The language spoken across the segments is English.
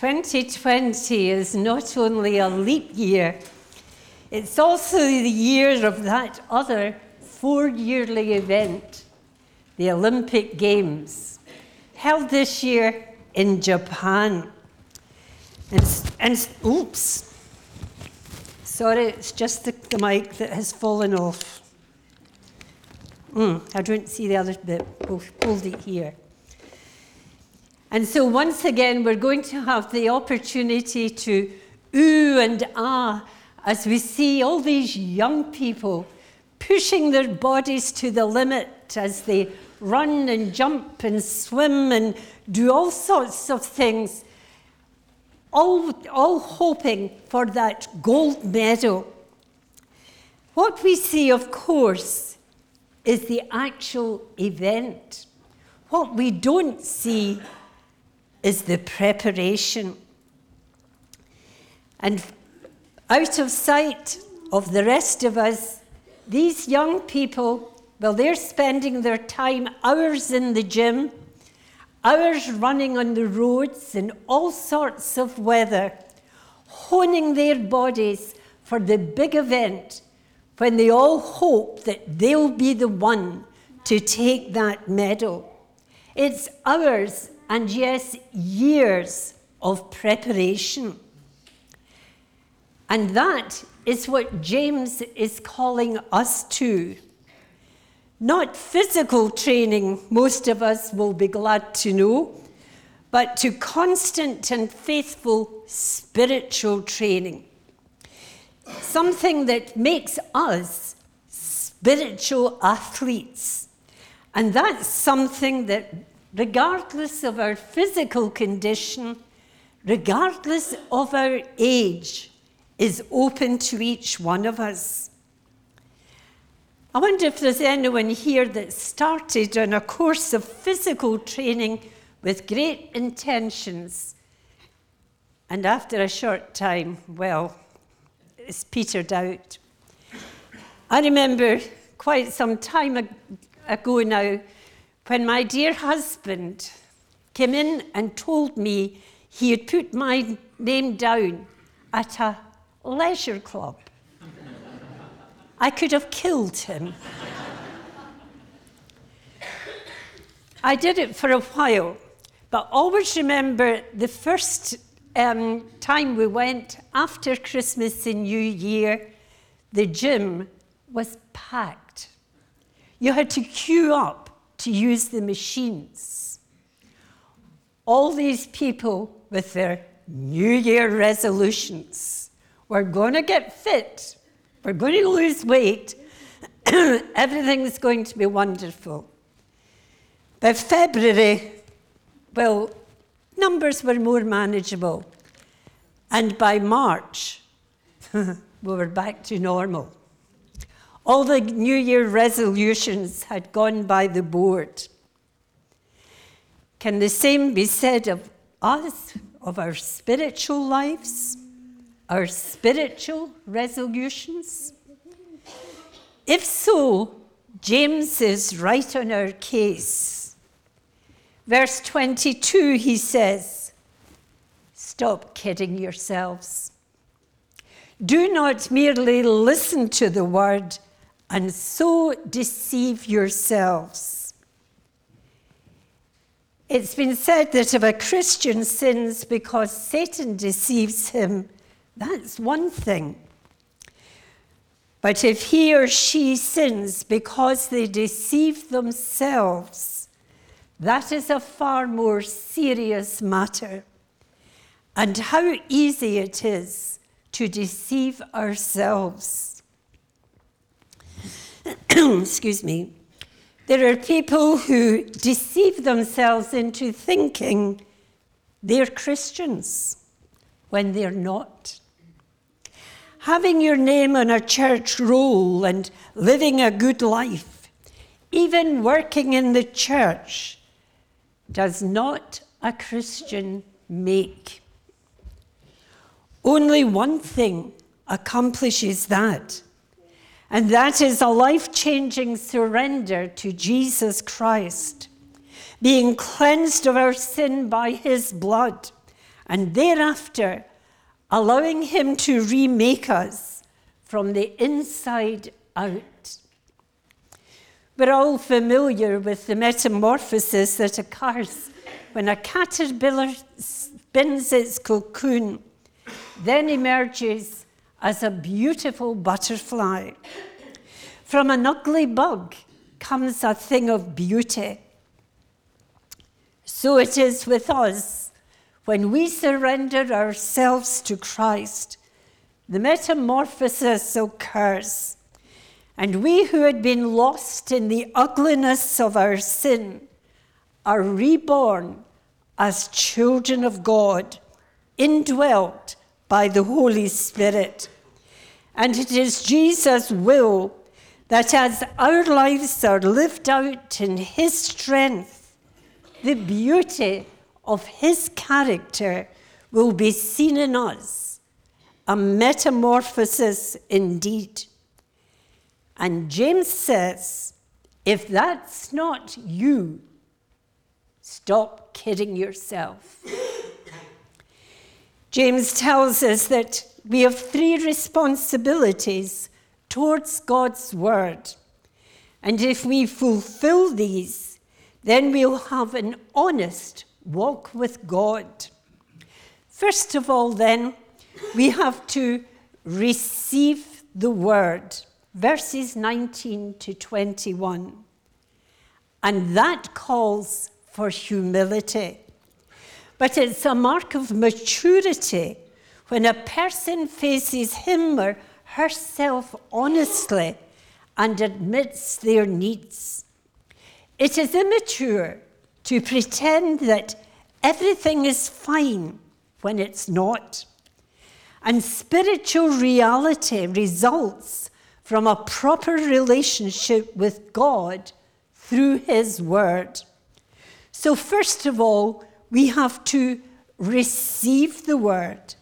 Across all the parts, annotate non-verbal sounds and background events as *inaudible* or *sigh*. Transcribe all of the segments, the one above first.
2020 is not only a leap year, it's also the year of that other four yearly event, the Olympic Games, held this year in Japan. And, and oops, sorry, it's just the, the mic that has fallen off. Mm, I don't see the other bit, we'll hold it here. And so, once again, we're going to have the opportunity to ooh and ah as we see all these young people pushing their bodies to the limit as they run and jump and swim and do all sorts of things, all, all hoping for that gold medal. What we see, of course, is the actual event. What we don't see is the preparation. And out of sight of the rest of us, these young people, well, they're spending their time hours in the gym, hours running on the roads in all sorts of weather, honing their bodies for the big event when they all hope that they'll be the one to take that medal. It's hours and yes, years of preparation. And that is what James is calling us to. Not physical training, most of us will be glad to know, but to constant and faithful spiritual training. Something that makes us spiritual athletes. And that's something that regardless of our physical condition, regardless of our age, is open to each one of us. I wonder if there's anyone here that started on a course of physical training with great intentions, and after a short time, well, it's petered out. I remember quite some time ago now when my dear husband came in and told me he had put my name down at a leisure club, I could have killed him. I did it for a while, but always remember the first um, time we went after Christmas and New Year, the gym was packed. You had to queue up to use the machines. All these people with their New Year resolutions. We're going to get fit. We're going to lose weight. *coughs* Everything's going to be wonderful. By February, well, numbers were more manageable. And by March, *laughs* we were back to normal. All the New Year resolutions had gone by the board. Can the same be said of us, of our spiritual lives, our spiritual resolutions? If so, James is right on our case. Verse 22, he says, Stop kidding yourselves. Do not merely listen to the word and so deceive yourselves. It's been said that if a Christian sins because Satan deceives him, that's one thing. But if he or she sins because they deceive themselves, that is a far more serious matter. And how easy it is to deceive ourselves. *coughs* excuse me, there are people who deceive themselves into thinking they're Christians when they're not. Having your name on a church roll and living a good life, even working in the church, does not a Christian make. Only one thing accomplishes that and that is a life changing surrender to Jesus Christ, being cleansed of our sin by his blood, and thereafter allowing Him to remake us from the inside out. We're all familiar with the metamorphosis that occurs when a caterpillar spins its cocoon, then emerges as a beautiful butterfly. From an ugly bug comes a thing of beauty. So it is with us when we surrender ourselves to Christ. The metamorphosis occurs, and we who had been lost in the ugliness of our sin are reborn as children of God, indwelt by the Holy Spirit. And it is Jesus' will that as our lives are lived out in His strength, the beauty of His character will be seen in us, a metamorphosis indeed. And James says, if that's not you, stop kidding yourself. James tells us that we have three responsibilities towards God's word. And if we fulfill these, then we'll have an honest walk with God. First of all, then, we have to receive the word, verses 19 to 21. And that calls for humility. But it's a mark of maturity when a person faces him or herself honestly and admits their needs. It is immature to pretend that everything is fine when it's not. And spiritual reality results from a proper relationship with God through His Word. So, first of all, we have to receive the word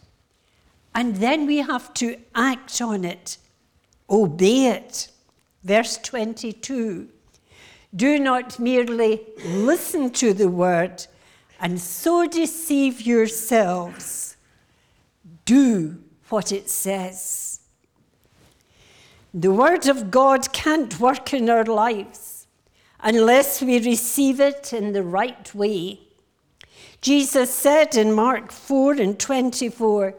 and then we have to act on it, obey it. Verse 22 Do not merely listen to the word and so deceive yourselves. Do what it says. The Word of God can't work in our lives unless we receive it in the right way. Jesus said in Mark 4 and 24,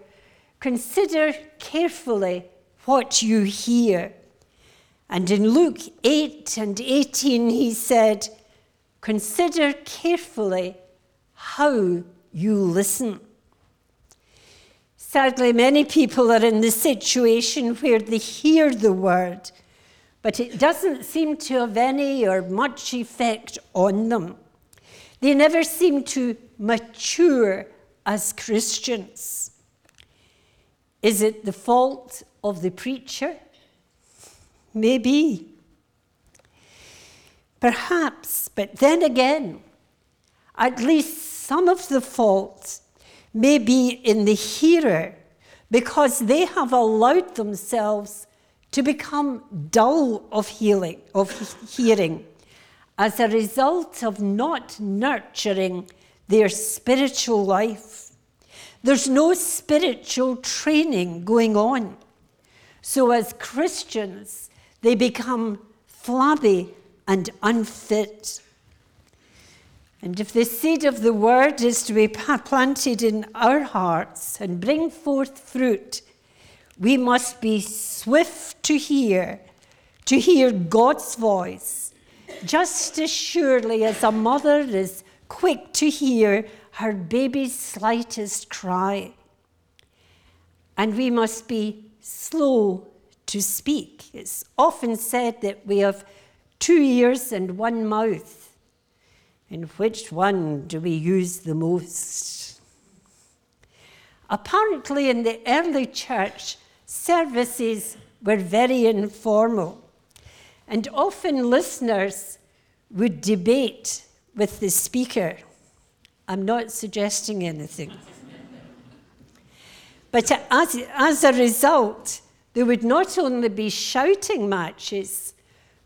Consider carefully what you hear. And in Luke 8 and 18, he said, Consider carefully how you listen. Sadly, many people are in the situation where they hear the word, but it doesn't seem to have any or much effect on them. They never seem to mature as Christians. Is it the fault of the preacher? Maybe. Perhaps, but then again, at least some of the fault may be in the hearer because they have allowed themselves to become dull of healing of hearing as a result of not nurturing their spiritual life. There's no spiritual training going on. So, as Christians, they become flabby and unfit. And if the seed of the word is to be planted in our hearts and bring forth fruit, we must be swift to hear, to hear God's voice, just as surely as a mother is quick to hear her baby's slightest cry. And we must be slow to speak. It's often said that we have two ears and one mouth. In which one do we use the most? Apparently, in the early church, services were very informal, and often listeners would debate with the speaker. I'm not suggesting anything. *laughs* but as, as a result, there would not only be shouting matches,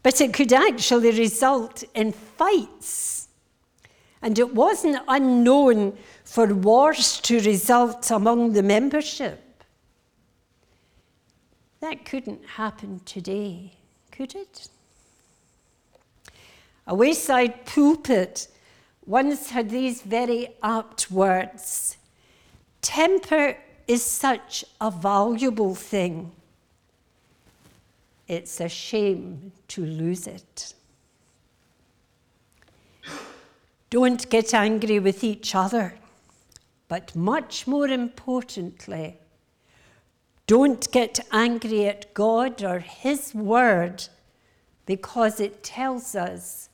but it could actually result in fights. And it wasn't unknown for wars to result among the membership. That couldn't happen today, could it? A wayside pulpit once had these very apt words Temper is such a valuable thing. It's a shame to lose it. Don't get angry with each other, but much more importantly, don't get angry at God or His Word because it tells us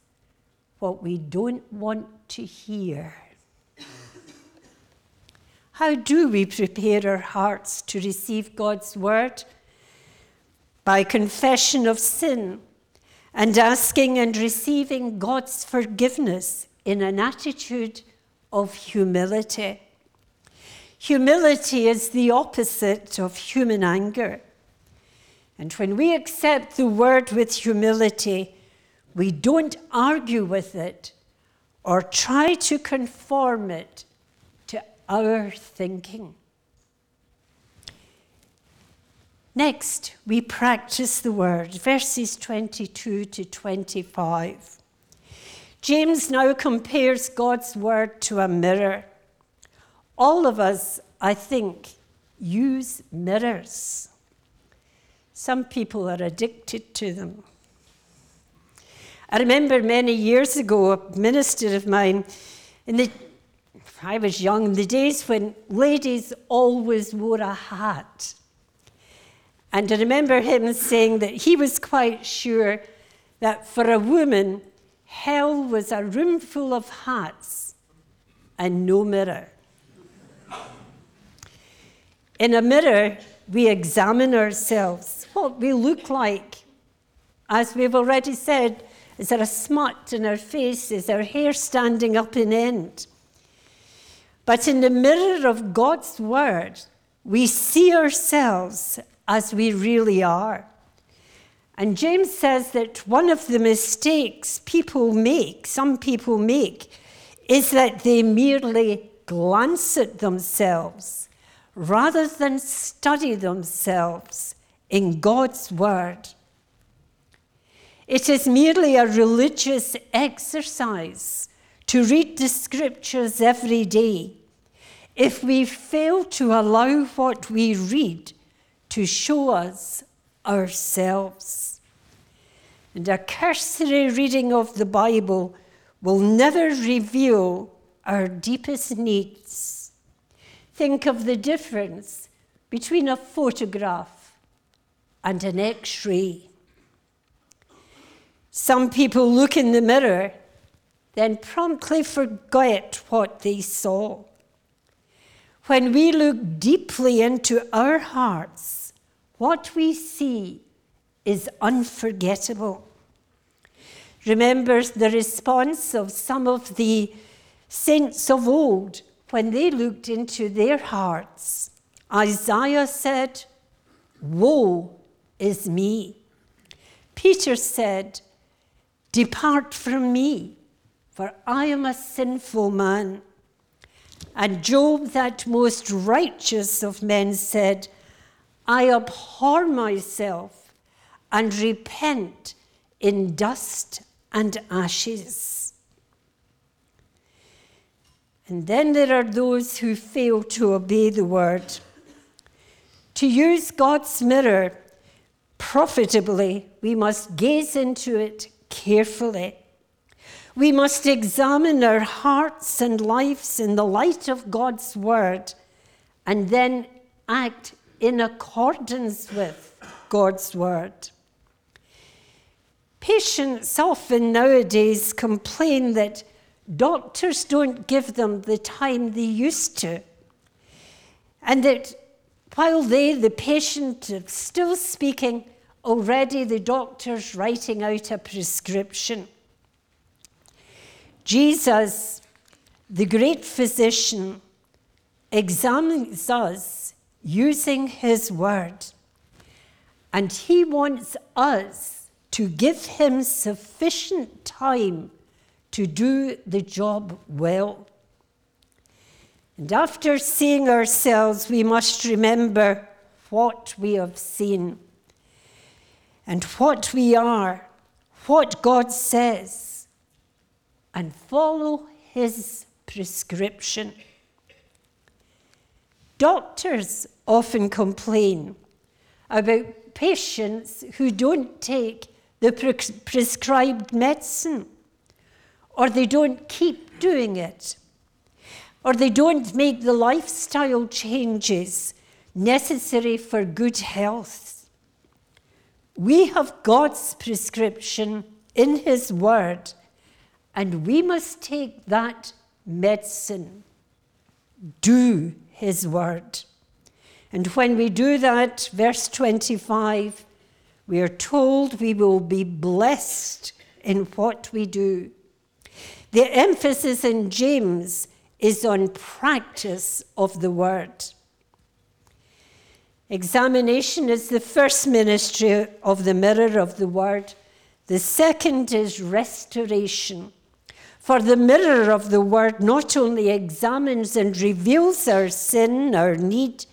what we don't want to hear. How do we prepare our hearts to receive God's word? By confession of sin and asking and receiving God's forgiveness in an attitude of humility. Humility is the opposite of human anger. And when we accept the word with humility, we don't argue with it or try to conform it to our thinking. Next, we practice the word, verses 22 to 25. James now compares God's word to a mirror. All of us, I think, use mirrors. Some people are addicted to them. I remember many years ago, a minister of mine, in the, I was young, in the days when ladies always wore a hat. And I remember him saying that he was quite sure that for a woman, hell was a room full of hats and no mirror. In a mirror, we examine ourselves, what we look like. As we've already said, is there a smut in our face? Is our hair standing up in end? But in the mirror of God's word, we see ourselves as we really are. And James says that one of the mistakes people make, some people make, is that they merely glance at themselves rather than study themselves in God's word. It is merely a religious exercise to read the scriptures every day if we fail to allow what we read to show us ourselves. And a cursory reading of the Bible will never reveal our deepest needs. Think of the difference between a photograph and an x ray. Some people look in the mirror, then promptly forget what they saw. When we look deeply into our hearts, what we see is unforgettable. Remember the response of some of the saints of old when they looked into their hearts. Isaiah said, Woe is me. Peter said, Depart from me, for I am a sinful man. And Job, that most righteous of men, said, I abhor myself and repent in dust and ashes. And then there are those who fail to obey the word. To use God's mirror profitably, we must gaze into it carefully. We must examine our hearts and lives in the light of God's word and then act in accordance with God's word. Patients often nowadays complain that doctors don't give them the time they used to, and that while they, the patient, are still speaking, already the doctor's writing out a prescription. Jesus, the great physician, examines us using his word, and he wants us to give him sufficient time to do the job well. And after seeing ourselves, we must remember what we have seen and what we are, what God says, and follow His prescription. Doctors often complain about patients who don't take the pre- prescribed medicine, or they don't keep doing it, or they don't make the lifestyle changes necessary for good health. We have God's prescription in His Word, and we must take that medicine. Do His Word. And when we do that, verse 25, we are told we will be blessed in what we do. The emphasis in James is on practice of the word. Examination is the first ministry of the mirror of the word. The second is restoration. For the mirror of the word not only examines and reveals our sin, our need,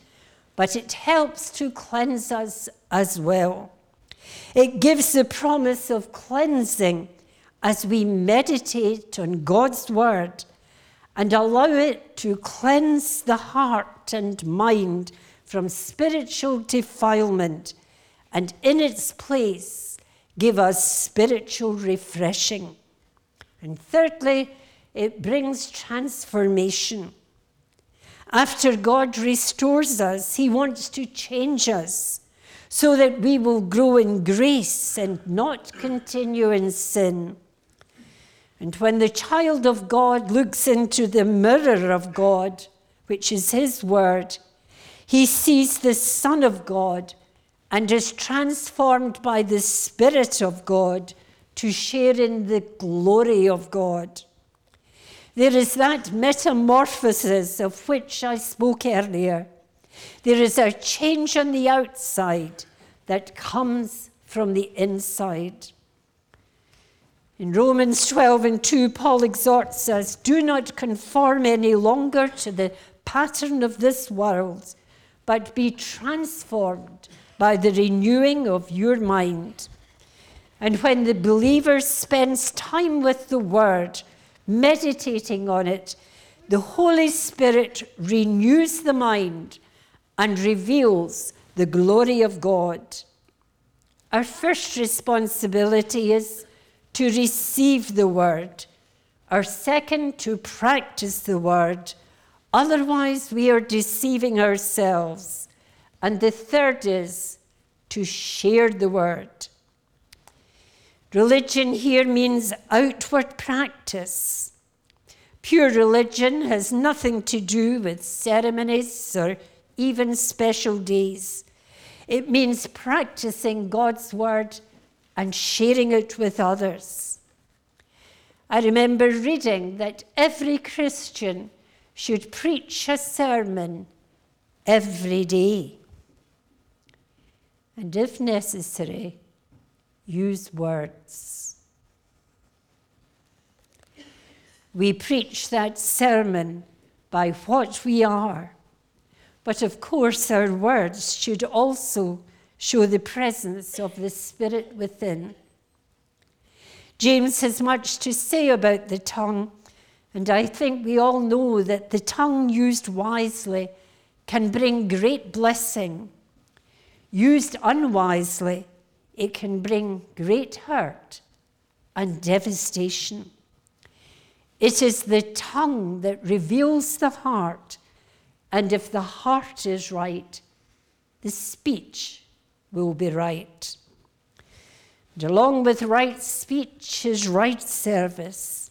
but it helps to cleanse us as well. It gives the promise of cleansing as we meditate on God's word and allow it to cleanse the heart and mind from spiritual defilement and in its place give us spiritual refreshing. And thirdly, it brings transformation. After God restores us, He wants to change us so that we will grow in grace and not continue in sin. And when the child of God looks into the mirror of God, which is His Word, he sees the Son of God and is transformed by the Spirit of God to share in the glory of God. There is that metamorphosis of which I spoke earlier. There is a change on the outside that comes from the inside. In Romans 12 and 2, Paul exhorts us do not conform any longer to the pattern of this world, but be transformed by the renewing of your mind. And when the believer spends time with the Word, meditating on it, the Holy Spirit renews the mind and reveals the glory of God. Our first responsibility is to receive the word, our second, to practice the word. Otherwise, we are deceiving ourselves. And the third is to share the word. Religion here means outward practice. Pure religion has nothing to do with ceremonies or even special days. It means practicing God's word and sharing it with others. I remember reading that every Christian should preach a sermon every day. And if necessary, use words. We preach that sermon by what we are but of course, our words should also show the presence of the Spirit within. James has much to say about the tongue, and I think we all know that the tongue used wisely can bring great blessing. Used unwisely, it can bring great hurt and devastation. It is the tongue that reveals the heart and if the heart is right, the speech will be right. And along with right speech is right service.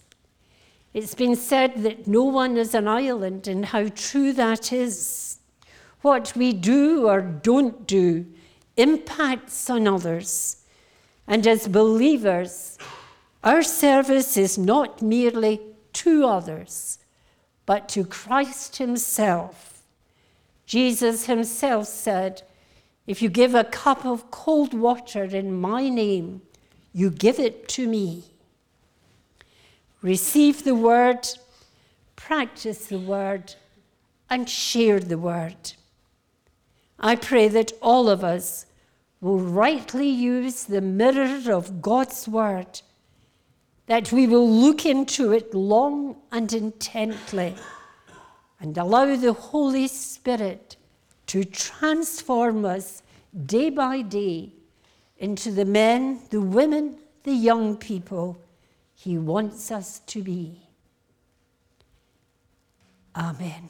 It's been said that no one is an island, and how true that is. What we do or don't do impacts on others. And as believers, our service is not merely to others, but to Christ Himself Jesus himself said, If you give a cup of cold water in my name, you give it to me. Receive the word, practice the word, and share the word. I pray that all of us will rightly use the mirror of God's word, that we will look into it long and intently and allow the Holy Spirit to transform us day by day into the men, the women, the young people He wants us to be. Amen.